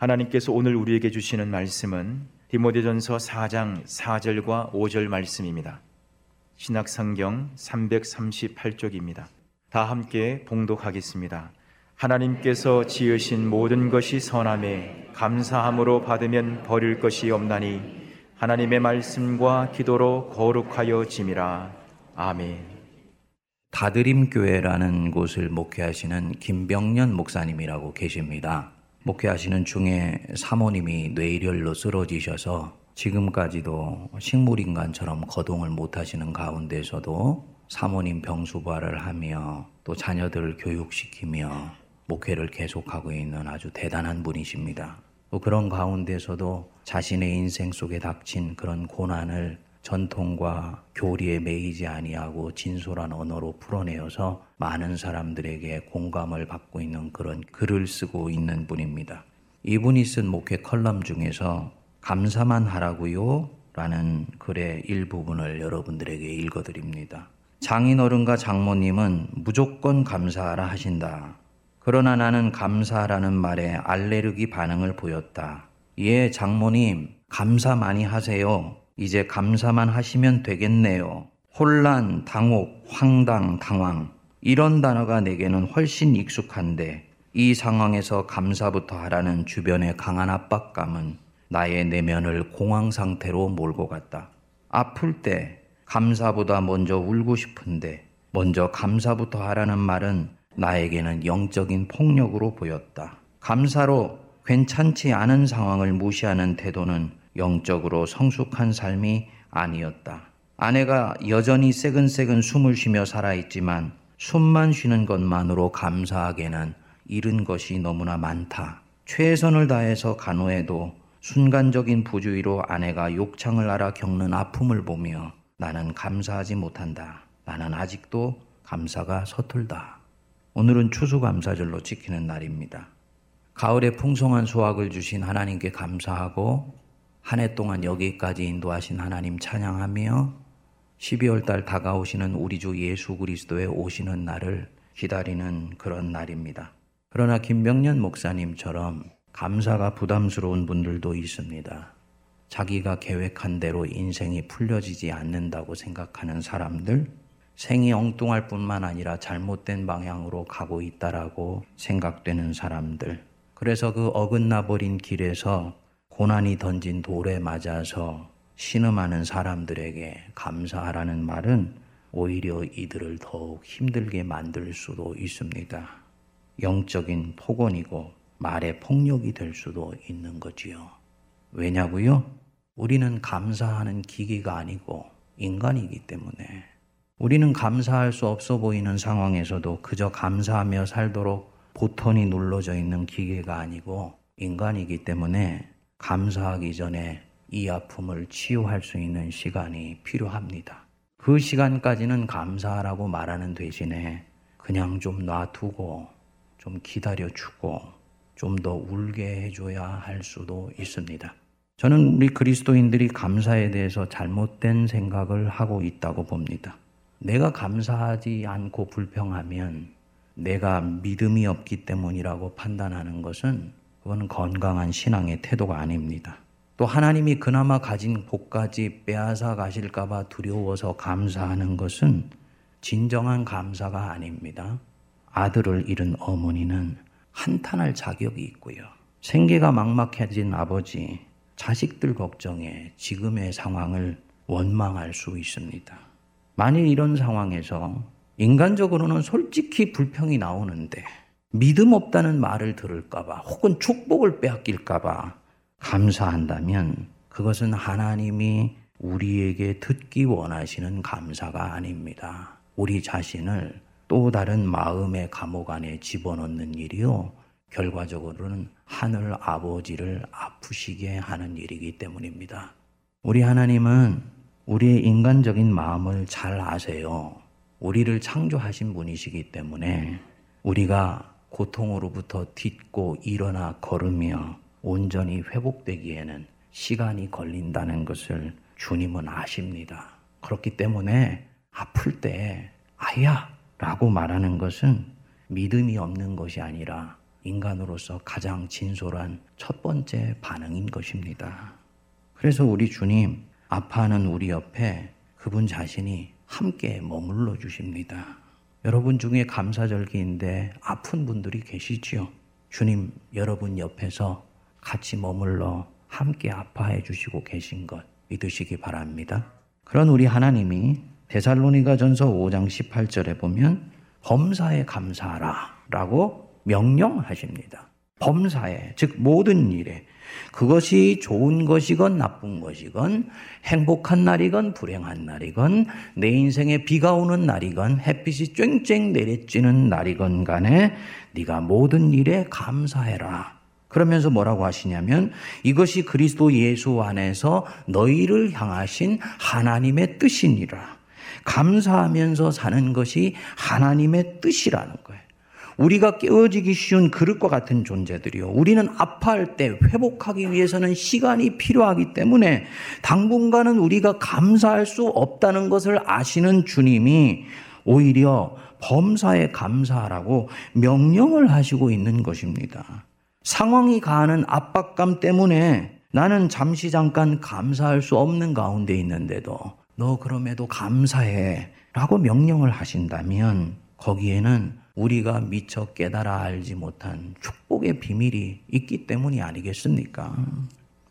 하나님께서 오늘 우리에게 주시는 말씀은 디모데전서 4장 4절과 5절 말씀입니다. 신약 성경 338쪽입니다. 다 함께 봉독하겠습니다. 하나님께서 지으신 모든 것이 선함에 감사함으로 받으면 버릴 것이 없나니 하나님의 말씀과 기도로 거룩하여 짐이라. 아멘. 다드림 교회라는 곳을 목회하시는 김병년 목사님이라고 계십니다. 목회하시는 중에 사모님이 뇌일혈로 쓰러지셔서 지금까지도 식물인간처럼 거동을 못하시는 가운데서도 사모님 병수발을 하며 또 자녀들을 교육시키며 목회를 계속하고 있는 아주 대단한 분이십니다. 또 그런 가운데서도 자신의 인생 속에 닥친 그런 고난을 전통과 교리에 매이지 아니하고 진솔한 언어로 풀어내어서 많은 사람들에게 공감을 받고 있는 그런 글을 쓰고 있는 분입니다. 이분이 쓴 목회 컬럼 중에서 감사만 하라고요 라는 글의 일부분을 여러분들에게 읽어드립니다. 장인어른과 장모님은 무조건 감사하라 하신다. 그러나 나는 감사라는 말에 알레르기 반응을 보였다. 예, 장모님, 감사 많이 하세요. 이제 감사만 하시면 되겠네요. 혼란, 당혹, 황당, 당황. 이런 단어가 내게는 훨씬 익숙한데 이 상황에서 감사부터 하라는 주변의 강한 압박감은 나의 내면을 공황 상태로 몰고 갔다. 아플 때 감사보다 먼저 울고 싶은데 먼저 감사부터 하라는 말은 나에게는 영적인 폭력으로 보였다. 감사로 괜찮지 않은 상황을 무시하는 태도는 영적으로 성숙한 삶이 아니었다. 아내가 여전히 새근새근 숨을 쉬며 살아있지만 숨만 쉬는 것만으로 감사하게는 잃은 것이 너무나 많다. 최선을 다해서 간호해도 순간적인 부주의로 아내가 욕창을 알아 겪는 아픔을 보며 나는 감사하지 못한다. 나는 아직도 감사가 서툴다. 오늘은 추수감사절로 지키는 날입니다. 가을에 풍성한 수확을 주신 하나님께 감사하고 한 해 동안 여기까지 인도하신 하나님 찬양하며 12월 달 다가오시는 우리 주 예수 그리스도의 오시는 날을 기다리는 그런 날입니다. 그러나 김병년 목사님처럼 감사가 부담스러운 분들도 있습니다. 자기가 계획한 대로 인생이 풀려지지 않는다고 생각하는 사람들, 생이 엉뚱할 뿐만 아니라 잘못된 방향으로 가고 있다라고 생각되는 사람들. 그래서 그 어긋나 버린 길에서 고난이 던진 돌에 맞아서 신음하는 사람들에게 감사하라는 말은 오히려 이들을 더욱 힘들게 만들 수도 있습니다. 영적인 폭언이고 말의 폭력이 될 수도 있는 거지요. 왜냐고요? 우리는 감사하는 기계가 아니고 인간이기 때문에 우리는 감사할 수 없어 보이는 상황에서도 그저 감사하며 살도록 보턴이 눌러져 있는 기계가 아니고 인간이기 때문에 감사하기 전에 이 아픔을 치유할 수 있는 시간이 필요합니다. 그 시간까지는 감사하라고 말하는 대신에 그냥 좀 놔두고 좀 기다려주고 좀 더 울게 해줘야 할 수도 있습니다. 저는 우리 그리스도인들이 감사에 대해서 잘못된 생각을 하고 있다고 봅니다. 내가 감사하지 않고 불평하면 내가 믿음이 없기 때문이라고 판단하는 것은 그건 건강한 신앙의 태도가 아닙니다. 또 하나님이 그나마 가진 복까지 빼앗아 가실까봐 두려워서 감사하는 것은 진정한 감사가 아닙니다. 아들을 잃은 어머니는 한탄할 자격이 있고요. 생계가 막막해진 아버지, 자식들 걱정에 지금의 상황을 원망할 수 있습니다. 만일 이런 상황에서 인간적으로는 솔직히 불평이 나오는데 믿음 없다는 말을 들을까봐 혹은 축복을 빼앗길까봐 감사한다면 그것은 하나님이 우리에게 듣기 원하시는 감사가 아닙니다. 우리 자신을 또 다른 마음의 감옥 안에 집어넣는 일이요. 결과적으로는 하늘 아버지를 아프시게 하는 일이기 때문입니다. 우리 하나님은 우리의 인간적인 마음을 잘 아세요. 우리를 창조하신 분이시기 때문에 우리가 고통으로부터 딛고 일어나 걸으며 온전히 회복되기에는 시간이 걸린다는 것을 주님은 아십니다. 그렇기 때문에 아플 때 아야 라고 말하는 것은 믿음이 없는 것이 아니라 인간으로서 가장 진솔한 첫 번째 반응인 것입니다. 그래서 우리 주님 아파하는 우리 옆에 그분 자신이 함께 머물러 주십니다. 여러분 중에 감사절기인데 아픈 분들이 계시지요. 주님 여러분 옆에서 같이 머물러 함께 아파해 주시고 계신 것 믿으시기 바랍니다. 그런 우리 하나님이 데살로니가 전서 5장 18절에 보면 범사에 감사하라 라고 명령하십니다. 범사에, 즉 모든 일에 그것이 좋은 것이건 나쁜 것이건 행복한 날이건 불행한 날이건 내 인생에 비가 오는 날이건 햇빛이 쨍쨍 내리쬐는 날이건 간에 네가 모든 일에 감사해라. 그러면서 뭐라고 하시냐면 이것이 그리스도 예수 안에서 너희를 향하신 하나님의 뜻이니라. 감사하면서 사는 것이 하나님의 뜻이라는 거예요. 우리가 깨어지기 쉬운 그릇과 같은 존재들이요. 우리는 아파할 때 회복하기 위해서는 시간이 필요하기 때문에 당분간은 우리가 감사할 수 없다는 것을 아시는 주님이 오히려 범사에 감사하라고 명령을 하시고 있는 것입니다. 상황이 가하는 압박감 때문에 나는 잠시 잠깐 감사할 수 없는 가운데 있는데도 너 그럼에도 감사해 라고 명령을 하신다면 거기에는 우리가 미처 깨달아 알지 못한 축복의 비밀이 있기 때문이 아니겠습니까?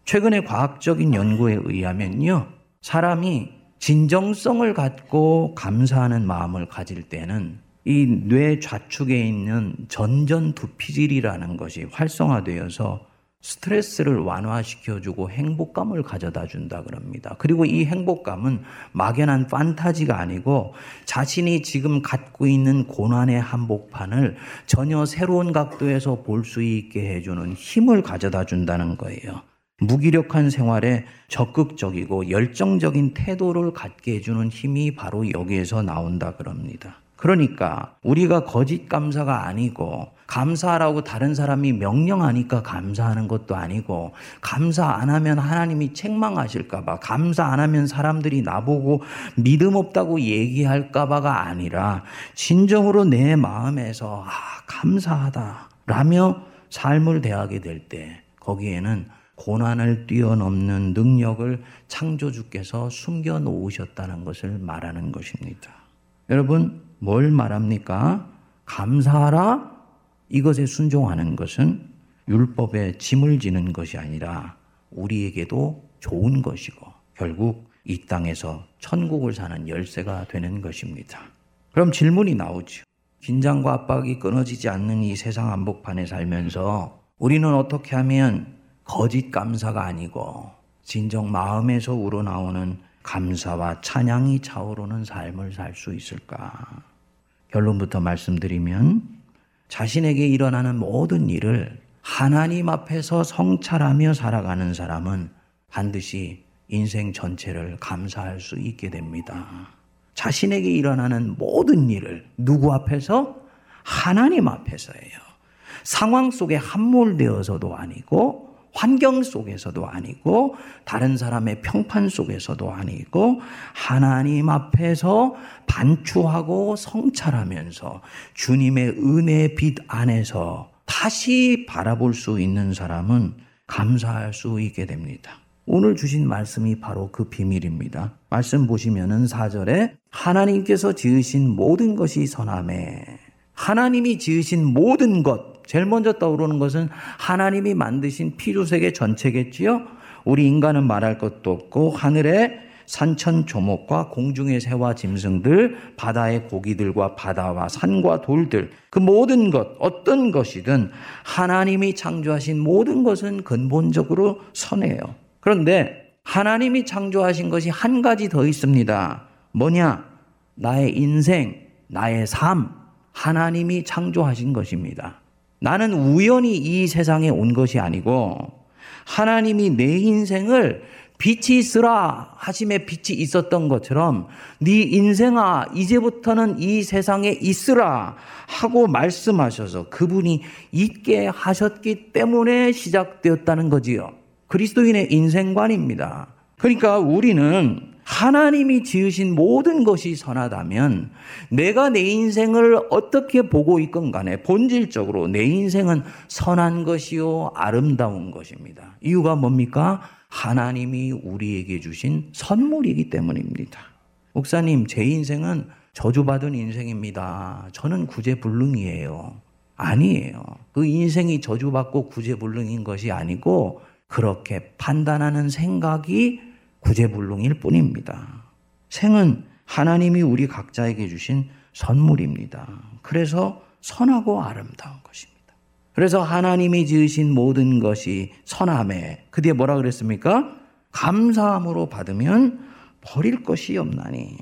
최근에 과학적인 연구에 의하면요. 사람이 진정성을 갖고 감사하는 마음을 가질 때는 이 뇌 좌측에 있는 전전두피질이라는 것이 활성화되어서 스트레스를 완화시켜주고 행복감을 가져다 준다 그럽니다. 그리고 이 행복감은 막연한 판타지가 아니고 자신이 지금 갖고 있는 고난의 한복판을 전혀 새로운 각도에서 볼 수 있게 해주는 힘을 가져다 준다는 거예요. 무기력한 생활에 적극적이고 열정적인 태도를 갖게 해주는 힘이 바로 여기에서 나온다 그럽니다. 그러니까 우리가 거짓 감사가 아니고 감사하라고 다른 사람이 명령하니까 감사하는 것도 아니고 감사 안 하면 하나님이 책망하실까 봐 감사 안 하면 사람들이 나보고 믿음 없다고 얘기할까 봐가 아니라 진정으로 내 마음에서 아 감사하다 라며 삶을 대하게 될 때 거기에는 고난을 뛰어넘는 능력을 창조주께서 숨겨 놓으셨다는 것을 말하는 것입니다. 여러분 뭘 말합니까? 감사하라 이것에 순종하는 것은 율법에 짐을 지는 것이 아니라 우리에게도 좋은 것이고 결국 이 땅에서 천국을 사는 열쇠가 되는 것입니다. 그럼 질문이 나오죠. 긴장과 압박이 끊어지지 않는 이 세상 한복판에 살면서 우리는 어떻게 하면 거짓 감사가 아니고 진정 마음에서 우러나오는 감사와 찬양이 차오르는 삶을 살 수 있을까? 결론부터 말씀드리면 자신에게 일어나는 모든 일을 하나님 앞에서 성찰하며 살아가는 사람은 반드시 인생 전체를 감사할 수 있게 됩니다. 자신에게 일어나는 모든 일을 누구 앞에서? 하나님 앞에서예요. 상황 속에 함몰되어서도 아니고 환경 속에서도 아니고 다른 사람의 평판 속에서도 아니고 하나님 앞에서 반추하고 성찰하면서 주님의 은혜의 빛 안에서 다시 바라볼 수 있는 사람은 감사할 수 있게 됩니다. 오늘 주신 말씀이 바로 그 비밀입니다. 말씀 보시면은 4절에 하나님께서 지으신 모든 것이 선함에 하나님이 지으신 모든 것 제일 먼저 떠오르는 것은 하나님이 만드신 피조세계 전체겠지요. 우리 인간은 말할 것도 없고 하늘에 산천 조목과 공중의 새와 짐승들, 바다의 고기들과 바다와 산과 돌들, 그 모든 것, 어떤 것이든 하나님이 창조하신 모든 것은 근본적으로 선해요. 그런데 하나님이 창조하신 것이 한 가지 더 있습니다. 뭐냐? 나의 인생, 나의 삶, 하나님이 창조하신 것입니다. 나는 우연히 이 세상에 온 것이 아니고 하나님이 내 인생을 빛이 있으라 하심에 빛이 있었던 것처럼 네 인생아 이제부터는 이 세상에 있으라 하고 말씀하셔서 그분이 있게 하셨기 때문에 시작되었다는 거지요. 그리스도인의 인생관입니다. 그러니까 우리는 하나님이 지으신 모든 것이 선하다면 내가 내 인생을 어떻게 보고 있건 간에 본질적으로 내 인생은 선한 것이요 아름다운 것입니다. 이유가 뭡니까? 하나님이 우리에게 주신 선물이기 때문입니다. 목사님, 제 인생은 저주받은 인생입니다. 저는 구제불능이에요. 아니에요. 그 인생이 저주받고 구제불능인 것이 아니고 그렇게 판단하는 생각이 구제불능일 뿐입니다. 생은 하나님이 우리 각자에게 주신 선물입니다. 그래서 선하고 아름다운 것입니다. 그래서 하나님이 지으신 모든 것이 선함에 그 뒤에 뭐라 그랬습니까? 감사함으로 받으면 버릴 것이 없나니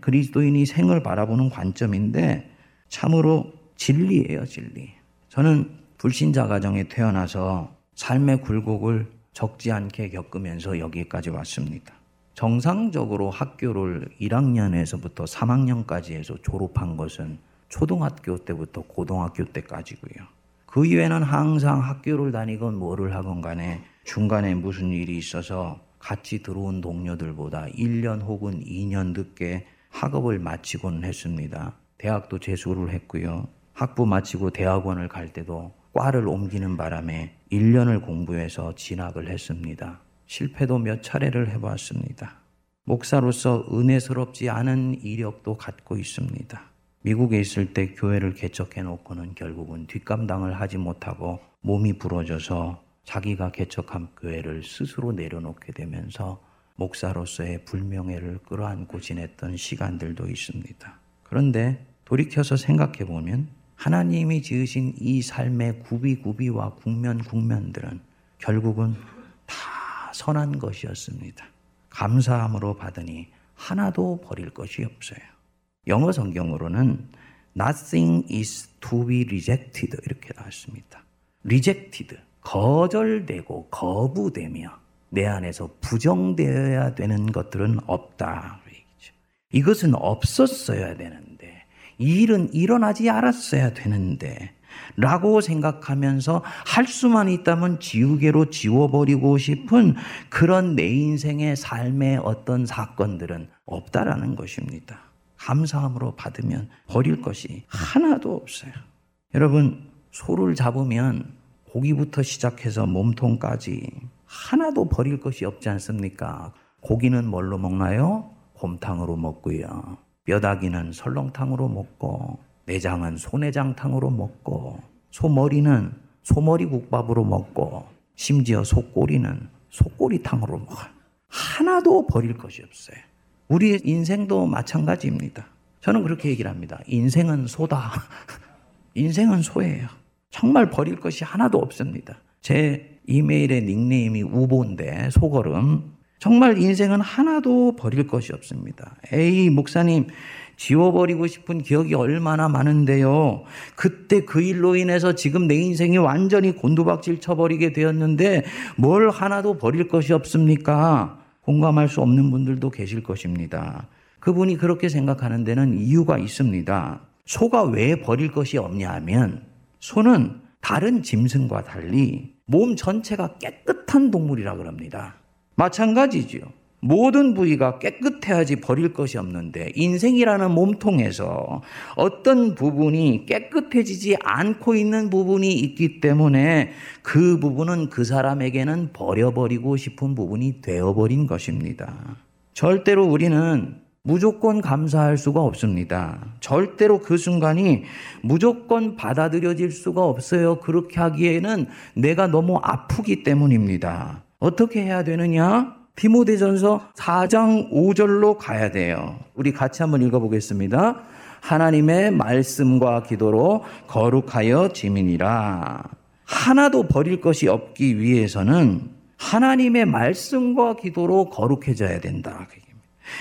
그리스도인이 생을 바라보는 관점인데 참으로 진리예요, 진리. 저는 불신자 가정에 태어나서 삶의 굴곡을 적지 않게 겪으면서 여기까지 왔습니다. 정상적으로 학교를 1학년에서부터 3학년까지 해서 졸업한 것은 초등학교 때부터 고등학교 때까지고요. 그 이외에는 항상 학교를 다니건 뭐를 하건 간에 중간에 무슨 일이 있어서 같이 들어온 동료들보다 1년 혹은 2년 늦게 학업을 마치곤 했습니다. 대학도 재수를 했고요. 학부 마치고 대학원을 갈 때도 과를 옮기는 바람에 1년을 공부해서 진학을 했습니다. 실패도 몇 차례를 해봤습니다. 목사로서 은혜스럽지 않은 이력도 갖고 있습니다. 미국에 있을 때 교회를 개척해 놓고는 결국은 뒷감당을 하지 못하고 몸이 부러져서 자기가 개척한 교회를 스스로 내려놓게 되면서 목사로서의 불명예를 끌어안고 지냈던 시간들도 있습니다. 그런데 돌이켜서 생각해 보면 하나님이 지으신 이 삶의 구비구비와 국면 국면들은 결국은 다 선한 것이었습니다. 감사함으로 받으니 하나도 버릴 것이 없어요. 영어 성경으로는 nothing is to be rejected 이렇게 나왔습니다. rejected 거절되고 거부되며 내 안에서 부정되어야 되는 것들은 없다. 이것은 없었어야 되는데 이 일은 일어나지 않았어야 되는데 라고 생각하면서 할 수만 있다면 지우개로 지워버리고 싶은 그런 내 인생의 삶의 어떤 사건들은 없다라는 것입니다. 감사함으로 받으면 버릴 것이 하나도 없어요. 여러분, 소를 잡으면 고기부터 시작해서 몸통까지 하나도 버릴 것이 없지 않습니까? 고기는 뭘로 먹나요? 곰탕으로 먹고요. 뼈다귀는 설렁탕으로 먹고 내장은 소내장탕으로 먹고 소머리는 소머리 국밥으로 먹고 심지어 소꼬리는 소꼬리탕으로 먹어. 하나도 버릴 것이 없어요. 우리 인생도 마찬가지입니다. 저는 그렇게 얘기를 합니다. 인생은 소다. 인생은 소예요. 정말 버릴 것이 하나도 없습니다. 제 이메일의 닉네임이 우보인데 소걸음. 정말 인생은 하나도 버릴 것이 없습니다. 에이, 목사님, 지워버리고 싶은 기억이 얼마나 많은데요. 그때 그 일로 인해서 지금 내 인생이 완전히 곤두박질 쳐버리게 되었는데 뭘 하나도 버릴 것이 없습니까? 공감할 수 없는 분들도 계실 것입니다. 그분이 그렇게 생각하는 데는 이유가 있습니다. 소가 왜 버릴 것이 없냐 하면 소는 다른 짐승과 달리 몸 전체가 깨끗한 동물이라 그럽니다. 마찬가지죠. 모든 부위가 깨끗해야지 버릴 것이 없는데 인생이라는 몸통에서 어떤 부분이 깨끗해지지 않고 있는 부분이 있기 때문에 그 부분은 그 사람에게는 버려버리고 싶은 부분이 되어버린 것입니다. 절대로 우리는 무조건 감사할 수가 없습니다. 절대로 그 순간이 무조건 받아들여질 수가 없어요. 그렇게 하기에는 내가 너무 아프기 때문입니다. 어떻게 해야 되느냐? 디모데전서 4장 5절로 가야 돼요. 우리 같이 한번 읽어보겠습니다. 하나님의 말씀과 기도로 거룩하여 지민이라. 하나도 버릴 것이 없기 위해서는 하나님의 말씀과 기도로 거룩해져야 된다.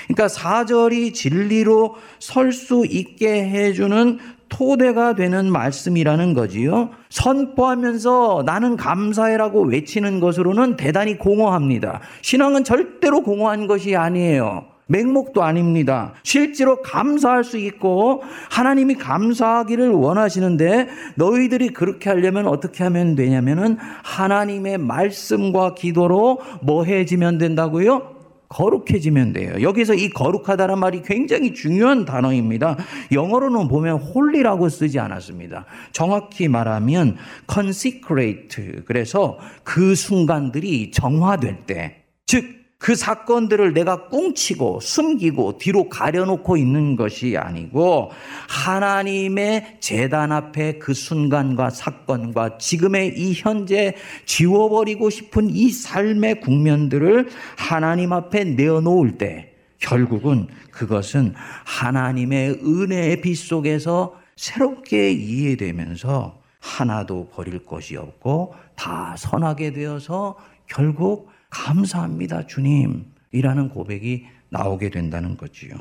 그러니까 사절이 진리로 설 수 있게 해주는 토대가 되는 말씀이라는 거지요. 선포하면서 나는 감사해라고 외치는 것으로는 대단히 공허합니다. 신앙은 절대로 공허한 것이 아니에요. 맹목도 아닙니다. 실제로 감사할 수 있고 하나님이 감사하기를 원하시는데 너희들이 그렇게 하려면 어떻게 하면 되냐면은 하나님의 말씀과 기도로 뭐 해지면 된다고요? 거룩해지면 돼요. 여기서 이 거룩하다는 말이 굉장히 중요한 단어입니다. 영어로는 보면 홀리라고 쓰지 않았습니다. 정확히 말하면 consecrate. 그래서 그 순간들이 정화될 때, 즉, 그 사건들을 내가 꽁치고 숨기고 뒤로 가려놓고 있는 것이 아니고 하나님의 재단 앞에 그 순간과 사건과 지금의 이 현재 지워버리고 싶은 이 삶의 국면들을 하나님 앞에 내어놓을 때 결국은 그것은 하나님의 은혜의 빛 속에서 새롭게 이해되면서 하나도 버릴 것이 없고 다 선하게 되어서 결국 감사합니다, 주님. 이라는 고백이 나오게 된다는 거지요.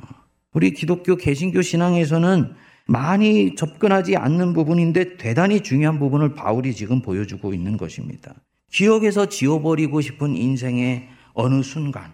우리 기독교 개신교 신앙에서는 많이 접근하지 않는 부분인데 대단히 중요한 부분을 바울이 지금 보여주고 있는 것입니다. 기억에서 지워버리고 싶은 인생의 어느 순간,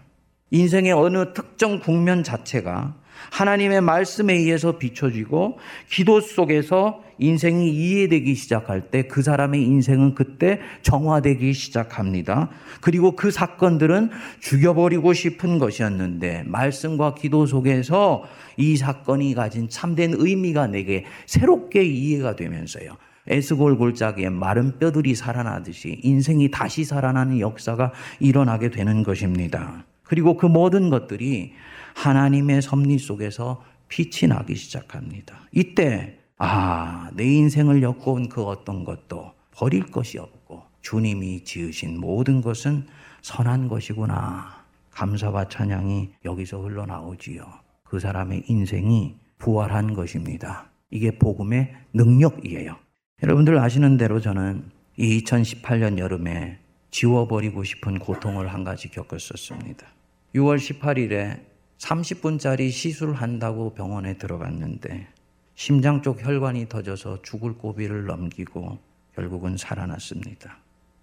인생의 어느 특정 국면 자체가 하나님의 말씀에 의해서 비춰지고 기도 속에서 인생이 이해되기 시작할 때 그 사람의 인생은 그때 정화되기 시작합니다. 그리고 그 사건들은 죽여버리고 싶은 것이었는데 말씀과 기도 속에서 이 사건이 가진 참된 의미가 내게 새롭게 이해가 되면서요. 에스골 골짜기에 마른 뼈들이 살아나듯이 인생이 다시 살아나는 역사가 일어나게 되는 것입니다. 그리고 그 모든 것들이 하나님의 섭리 속에서 빛이 나기 시작합니다. 이때 아, 내 인생을 엮어온 그 어떤 것도 버릴 것이 없고 주님이 지으신 모든 것은 선한 것이구나. 감사와 찬양이 여기서 흘러나오지요. 그 사람의 인생이 부활한 것입니다. 이게 복음의 능력이에요. 여러분들 아시는 대로 저는 이 2018년 여름에 지워버리고 싶은 고통을 한 가지 겪었었습니다. 6월 18일에 30분짜리 시술한다고 병원에 들어갔는데 심장 쪽 혈관이 터져서 죽을 고비를 넘기고 결국은 살아났습니다.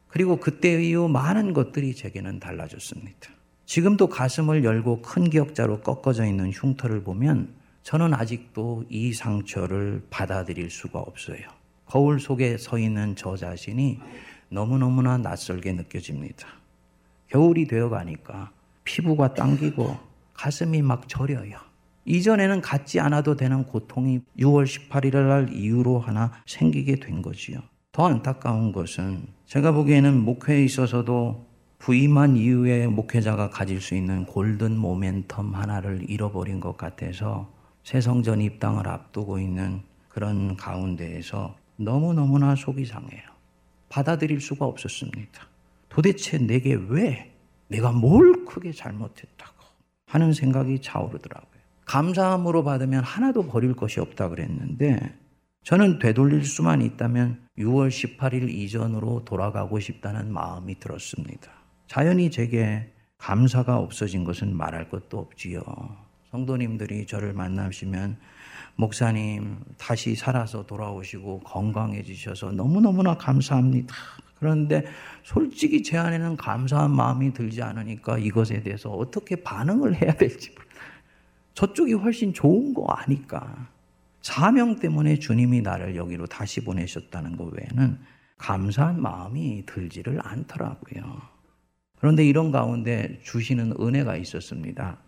그리고 그때 이후 많은 것들이 제게는 달라졌습니다. 지금도 가슴을 열고 큰 기억자로 꺾어져 있는 흉터를 보면 저는 아직도 이 상처를 받아들일 수가 없어요. 거울 속에 서 있는 저 자신이 너무너무나 낯설게 느껴집니다. 겨울이 되어 가니까 피부가 당기고 가슴이 막 저려요. 이전에는 갖지 않아도 되는 고통이 6월 18일 날 이후로 하나 생기게 된 거지요. 더 안타까운 것은 제가 보기에는 목회에 있어서도 부임한 이후에 목회자가 가질 수 있는 골든 모멘텀 하나를 잃어버린 것 같아서 새성전 입당을 앞두고 있는 그런 가운데에서 너무너무나 속이 상해요. 받아들일 수가 없었습니다. 도대체 내게 왜 내가 뭘 크게 잘못했다고 하는 생각이 차오르더라고요. 감사함으로 받으면 하나도 버릴 것이 없다 그랬는데 저는 되돌릴 수만 있다면 6월 18일 이전으로 돌아가고 싶다는 마음이 들었습니다. 자연히 제게 감사가 없어진 것은 말할 것도 없지요. 성도님들이 저를 만나시면 목사님 다시 살아서 돌아오시고 건강해지셔서 너무너무나 감사합니다. 그런데 솔직히 제 안에는 감사한 마음이 들지 않으니까 이것에 대해서 어떻게 반응을 해야 될지 몰라요. 저쪽이 훨씬 좋은 거 아니까. 사명 때문에 주님이 나를 여기로 다시 보내셨다는 것 외에는 감사한 마음이 들지를 않더라고요. 그런데 이런 가운데 주시는 은혜가 있었습니다.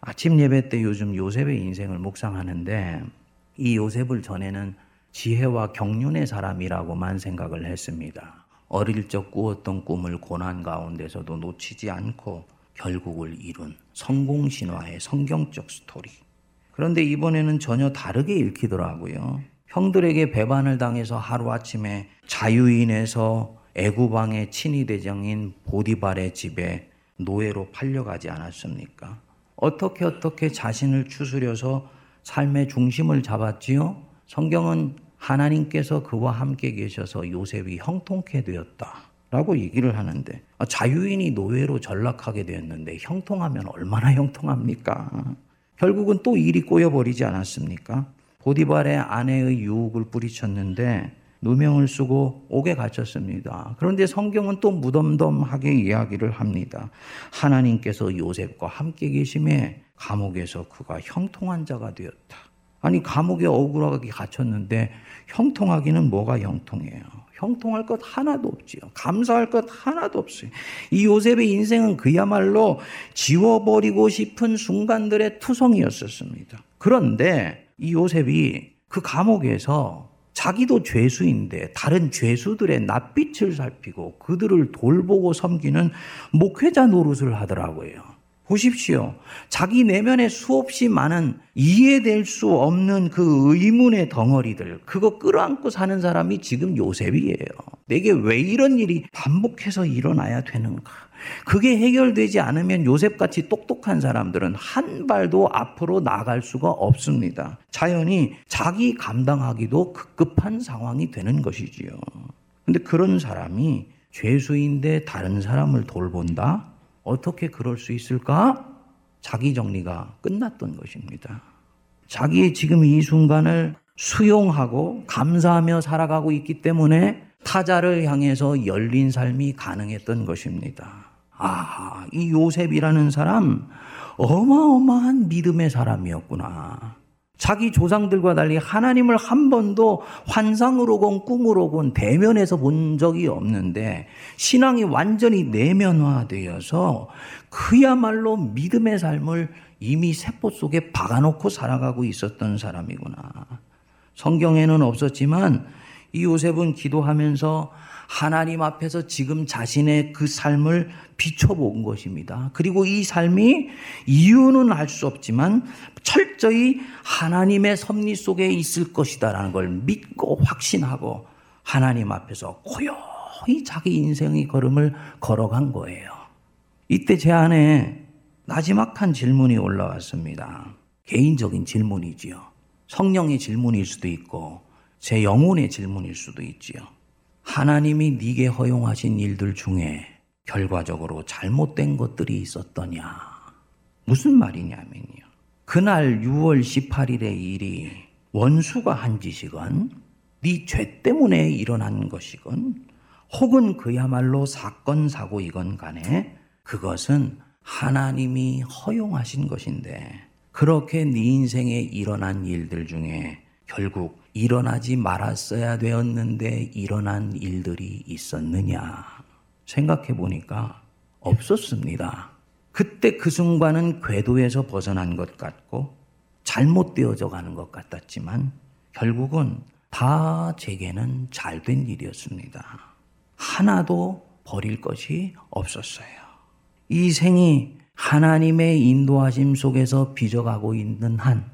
아침 예배 때 요즘 요셉의 인생을 묵상하는데 이 요셉을 전에는 지혜와 경륜의 사람이라고만 생각을 했습니다. 어릴 적 꾸었던 꿈을 고난 가운데서도 놓치지 않고 결국을 이룬 성공 신화의 성경적 스토리. 그런데 이번에는 전혀 다르게 읽히더라고요. 형들에게 배반을 당해서 하루아침에 자유인에서 애구방의 친위 대장인 보디발의 집에 노예로 팔려가지 않았습니까? 어떻게 어떻게 자신을 추스려서 삶의 중심을 잡았지요? 성경은 하나님께서 그와 함께 계셔서 요셉이 형통케 되었다. 라고 얘기를 하는데 아, 자유인이 노예로 전락하게 되었는데 형통하면 얼마나 형통합니까? 결국은 또 일이 꼬여버리지 않았습니까? 보디발의 아내의 유혹을 뿌리쳤는데 누명을 쓰고 옥에 갇혔습니다. 그런데 성경은 또 무덤덤하게 이야기를 합니다. 하나님께서 요셉과 함께 계심에 감옥에서 그가 형통한 자가 되었다. 아니 감옥에 억울하게 갇혔는데 형통하기는 뭐가 형통해요. 형통할 것 하나도 없지요. 감사할 것 하나도 없어요. 이 요셉의 인생은 그야말로 지워버리고 싶은 순간들의 투성이었었습니다. 그런데 이 요셉이 그 감옥에서 자기도 죄수인데 다른 죄수들의 낯빛을 살피고 그들을 돌보고 섬기는 목회자 노릇을 하더라고요. 보십시오. 자기 내면에 수없이 많은 이해될 수 없는 그 의문의 덩어리들, 그거 끌어안고 사는 사람이 지금 요셉이에요. 내게 왜 이런 일이 반복해서 일어나야 되는가? 그게 해결되지 않으면 요셉같이 똑똑한 사람들은 한 발도 앞으로 나갈 수가 없습니다. 자연히 자기 감당하기도 급급한 상황이 되는 것이지요. 근데 그런 사람이 죄수인데 다른 사람을 돌본다? 어떻게 그럴 수 있을까? 자기 정리가 끝났던 것입니다. 자기의 지금 이 순간을 수용하고 감사하며 살아가고 있기 때문에 타자를 향해서 열린 삶이 가능했던 것입니다. 아, 이 요셉이라는 사람 어마어마한 믿음의 사람이었구나. 자기 조상들과 달리 하나님을 한 번도 환상으로건 꿈으로건 대면해서 본 적이 없는데 신앙이 완전히 내면화되어서 그야말로 믿음의 삶을 이미 세포 속에 박아놓고 살아가고 있었던 사람이구나. 성경에는 없었지만 이 요셉은 기도하면서 하나님 앞에서 지금 자신의 그 삶을 비춰본 것입니다. 그리고 이 삶이 이유는 알 수 없지만 철저히 하나님의 섭리 속에 있을 것이다라는 걸 믿고 확신하고 하나님 앞에서 고요히 자기 인생의 걸음을 걸어간 거예요. 이때 제 안에 나지막한 질문이 올라왔습니다. 개인적인 질문이지요. 성령의 질문일 수도 있고 제 영혼의 질문일 수도 있지요. 하나님이 네게 허용하신 일들 중에 결과적으로 잘못된 것들이 있었더냐? 무슨 말이냐면요. 그날 6월 18일의 일이 원수가 한 짓이건 네 죄 때문에 일어난 것이건 혹은 그야말로 사건 사고이건 간에 그것은 하나님이 허용하신 것인데 그렇게 네 인생에 일어난 일들 중에 결국 일어나지 말았어야 되었는데 일어난 일들이 있었느냐 생각해 보니까 없었습니다. 그때 그 순간은 궤도에서 벗어난 것 같고 잘못되어져 가는 것 같았지만 결국은 다 제게는 잘 된 일이었습니다. 하나도 버릴 것이 없었어요. 이 생이 하나님의 인도하심 속에서 빚어가고 있는 한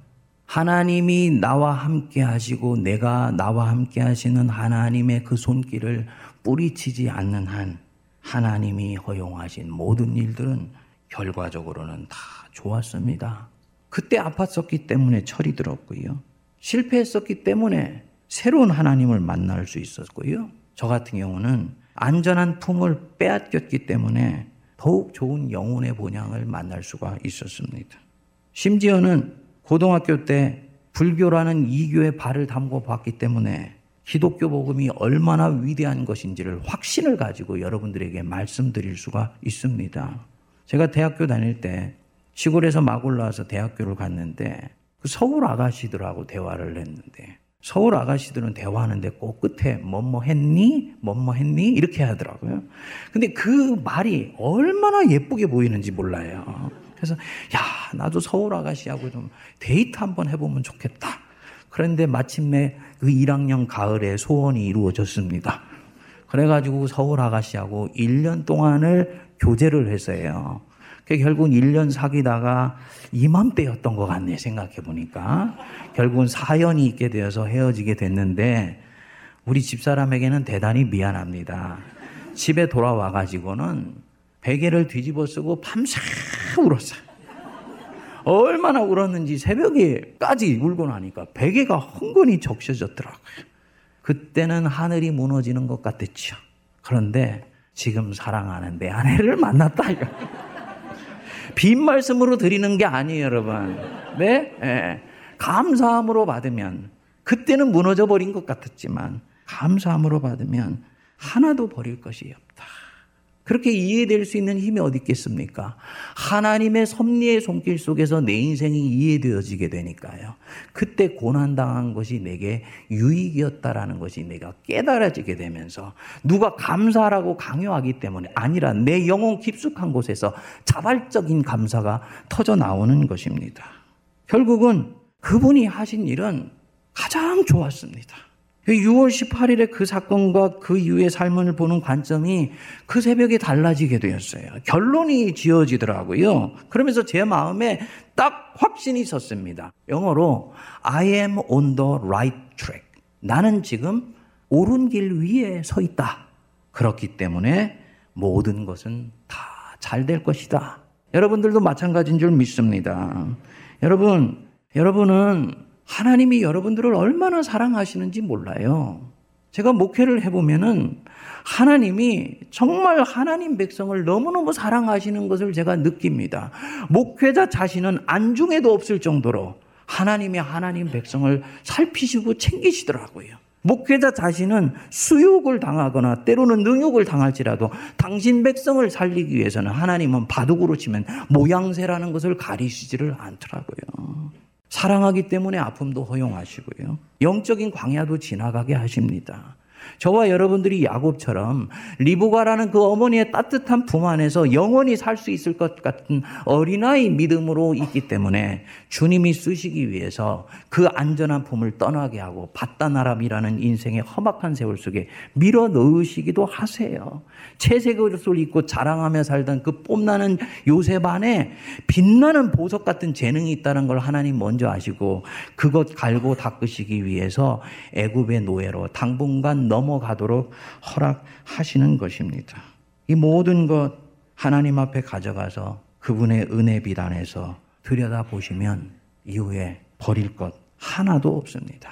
하나님이 나와 함께 하시고 내가 나와 함께 하시는 하나님의 그 손길을 뿌리치지 않는 한 하나님이 허용하신 모든 일들은 결과적으로는 다 좋았습니다. 그때 아팠었기 때문에 철이 들었고요. 실패했었기 때문에 새로운 하나님을 만날 수 있었고요. 저 같은 경우는 안전한 품을 빼앗겼기 때문에 더욱 좋은 영혼의 본향을 만날 수가 있었습니다. 심지어는 고등학교 때 불교라는 이교의 발을 담고 봤기 때문에 기독교 복음이 얼마나 위대한 것인지를 확신을 가지고 여러분들에게 말씀드릴 수가 있습니다. 제가 대학교 다닐 때 시골에서 막 올라와서 대학교를 갔는데 그 서울 아가씨들하고 대화를 했는데 서울 아가씨들은 대화하는데 꼭 끝에 뭐뭐 했니? 뭐뭐 했니? 이렇게 하더라고요. 근데 그 말이 얼마나 예쁘게 보이는지 몰라요. 그래서 야 나도 서울 아가씨하고 좀 데이트 한번 해보면 좋겠다. 그런데 마침내 그 1학년 가을에 소원이 이루어졌습니다. 그래가지고 서울 아가씨하고 1년 동안을 교제를 했어요. 결국은 1년 사귀다가 이맘때였던 것 같네, 생각해보니까. 결국은 사연이 있게 되어서 헤어지게 됐는데, 우리 집사람에게는 대단히 미안합니다. 집에 돌아와가지고는 베개를 뒤집어 쓰고 밤새 울었어요. 얼마나 울었는지 새벽에까지 울고 나니까 베개가 흥건히 적셔졌더라고요. 그때는 하늘이 무너지는 것 같았죠. 그런데 지금 사랑하는 내 아내를 만났다. 빈 말씀으로 드리는 게 아니에요, 여러분. 네? 네. 감사함으로 받으면 그때는 무너져 버린 것 같았지만 감사함으로 받으면 하나도 버릴 것이 없다. 그렇게 이해될 수 있는 힘이 어디 있겠습니까? 하나님의 섭리의 손길 속에서 내 인생이 이해되어지게 되니까요. 그때 고난당한 것이 내게 유익이었다라는 것이 내가 깨달아지게 되면서 누가 감사라고 강요하기 때문에 아니라 내 영혼 깊숙한 곳에서 자발적인 감사가 터져 나오는 것입니다. 결국은 그분이 하신 일은 가장 좋았습니다. 6월 18일에 그 사건과 그 이후의 삶을 보는 관점이 그 새벽에 달라지게 되었어요. 결론이 지어지더라고요. 그러면서 제 마음에 딱 확신이 있었습니다. 영어로 I am on the right track. 나는 지금 옳은 길 위에 서 있다. 그렇기 때문에 모든 것은 다 잘 될 것이다. 여러분들도 마찬가지인 줄 믿습니다. 여러분, 여러분은 하나님이 여러분들을 얼마나 사랑하시는지 몰라요. 제가 목회를 해보면은 하나님이 정말 하나님 백성을 너무너무 사랑하시는 것을 제가 느낍니다. 목회자 자신은 안중에도 없을 정도로 하나님이 하나님 백성을 살피시고 챙기시더라고요. 목회자 자신은 수욕을 당하거나 때로는 능욕을 당할지라도 당신 백성을 살리기 위해서는 하나님은 바둑으로 치면 모양새라는 것을 가리시지를 않더라고요. 사랑하기 때문에 아픔도 허용하시고요. 영적인 광야도 지나가게 하십니다. 저와 여러분들이 야곱처럼 리브가라는 그 어머니의 따뜻한 품 안에서 영원히 살 수 있을 것 같은 어린아이 믿음으로 있기 때문에 주님이 쓰시기 위해서 그 안전한 품을 떠나게 하고 바다나람이라는 인생의 험악한 세월 속에 밀어 넣으시기도 하세요. 채색 옷을 입고 자랑하며 살던 그 뽐나는 요셉 안에 빛나는 보석 같은 재능이 있다는 걸 하나님 먼저 아시고 그것 갈고 닦으시기 위해서 애굽의 노예로 당분간 넘어가도록 허락하시는 것입니다. 이 모든 것 하나님 앞에 가져가서 그분의 은혜 비단에서 들여다 보시면 이후에 버릴 것 하나도 없습니다.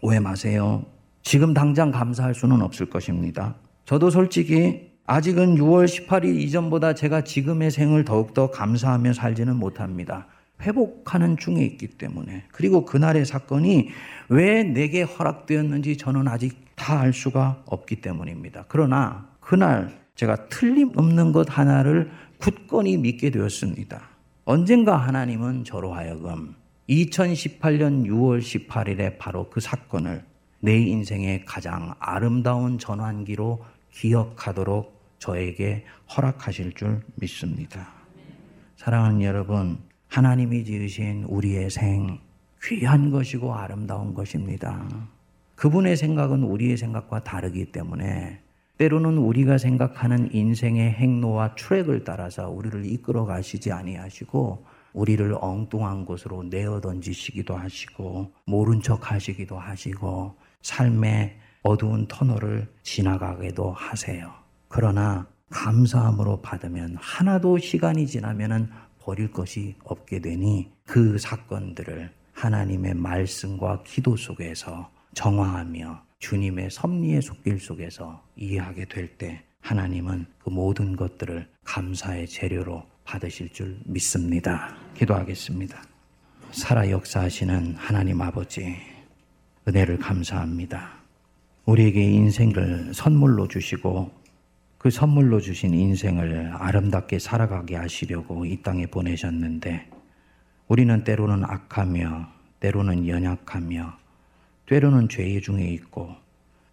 오해 마세요. 지금 당장 감사할 수는 없을 것입니다. 저도 솔직히 아직은 6월 18일 이전보다 제가 지금의 생을 더욱더 감사하며 살지는 못합니다. 회복하는 중에 있기 때문에. 그리고 그날의 사건이 왜 내게 허락되었는지 저는 아직 다 알 수가 없기 때문입니다. 그러나 그날 제가 틀림없는 것 하나를 굳건히 믿게 되었습니다. 언젠가 하나님은 저로 하여금 2018년 6월 18일에 바로 그 사건을 내 인생의 가장 아름다운 전환기로 기억하도록 저에게 허락하실 줄 믿습니다. 사랑하는 여러분, 하나님이 지으신 우리의 생, 귀한 것이고 아름다운 것입니다. 그분의 생각은 우리의 생각과 다르기 때문에 때로는 우리가 생각하는 인생의 행로와 트랙을 따라서 우리를 이끌어 가시지 아니하시고 우리를 엉뚱한 곳으로 내어 던지시기도 하시고 모른 척 하시기도 하시고 삶의 어두운 터널을 지나가게도 하세요. 그러나 감사함으로 받으면 하나도 시간이 지나면은 버릴 것이 없게 되니 그 사건들을 하나님의 말씀과 기도 속에서 정화하며 주님의 섭리의 속길 속에서 이해하게 될 때 하나님은 그 모든 것들을 감사의 재료로 받으실 줄 믿습니다. 기도하겠습니다. 살아 역사하시는 하나님 아버지, 은혜를 감사합니다. 우리에게 인생을 선물로 주시고 그 선물로 주신 인생을 아름답게 살아가게 하시려고 이 땅에 보내셨는데 우리는 때로는 악하며 때로는 연약하며 때로는 죄 중에 있고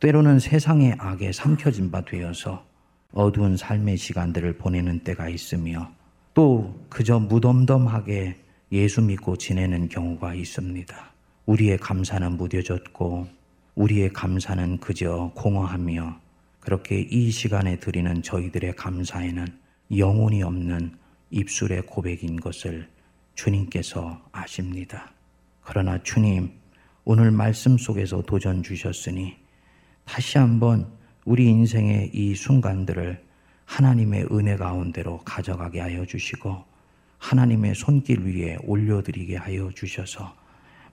때로는 세상의 악에 삼켜진 바 되어서 어두운 삶의 시간들을 보내는 때가 있으며 또 그저 무덤덤하게 예수 믿고 지내는 경우가 있습니다. 우리의 감사는 무뎌졌고 우리의 감사는 그저 공허하며 그렇게 이 시간에 드리는 저희들의 감사에는 영혼이 없는 입술의 고백인 것을 주님께서 아십니다. 그러나 주님, 오늘 말씀 속에서 도전 주셨으니 다시 한번 우리 인생의 이 순간들을 하나님의 은혜 가운데로 가져가게 하여 주시고 하나님의 손길 위에 올려드리게 하여 주셔서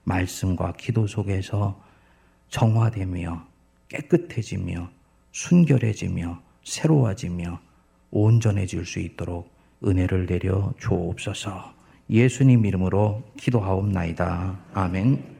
말씀과 기도 속에서 정화되며 깨끗해지며 순결해지며 새로워지며 온전해질 수 있도록 은혜를 내려 주옵소서 예수님 이름으로 기도하옵나이다. 아멘.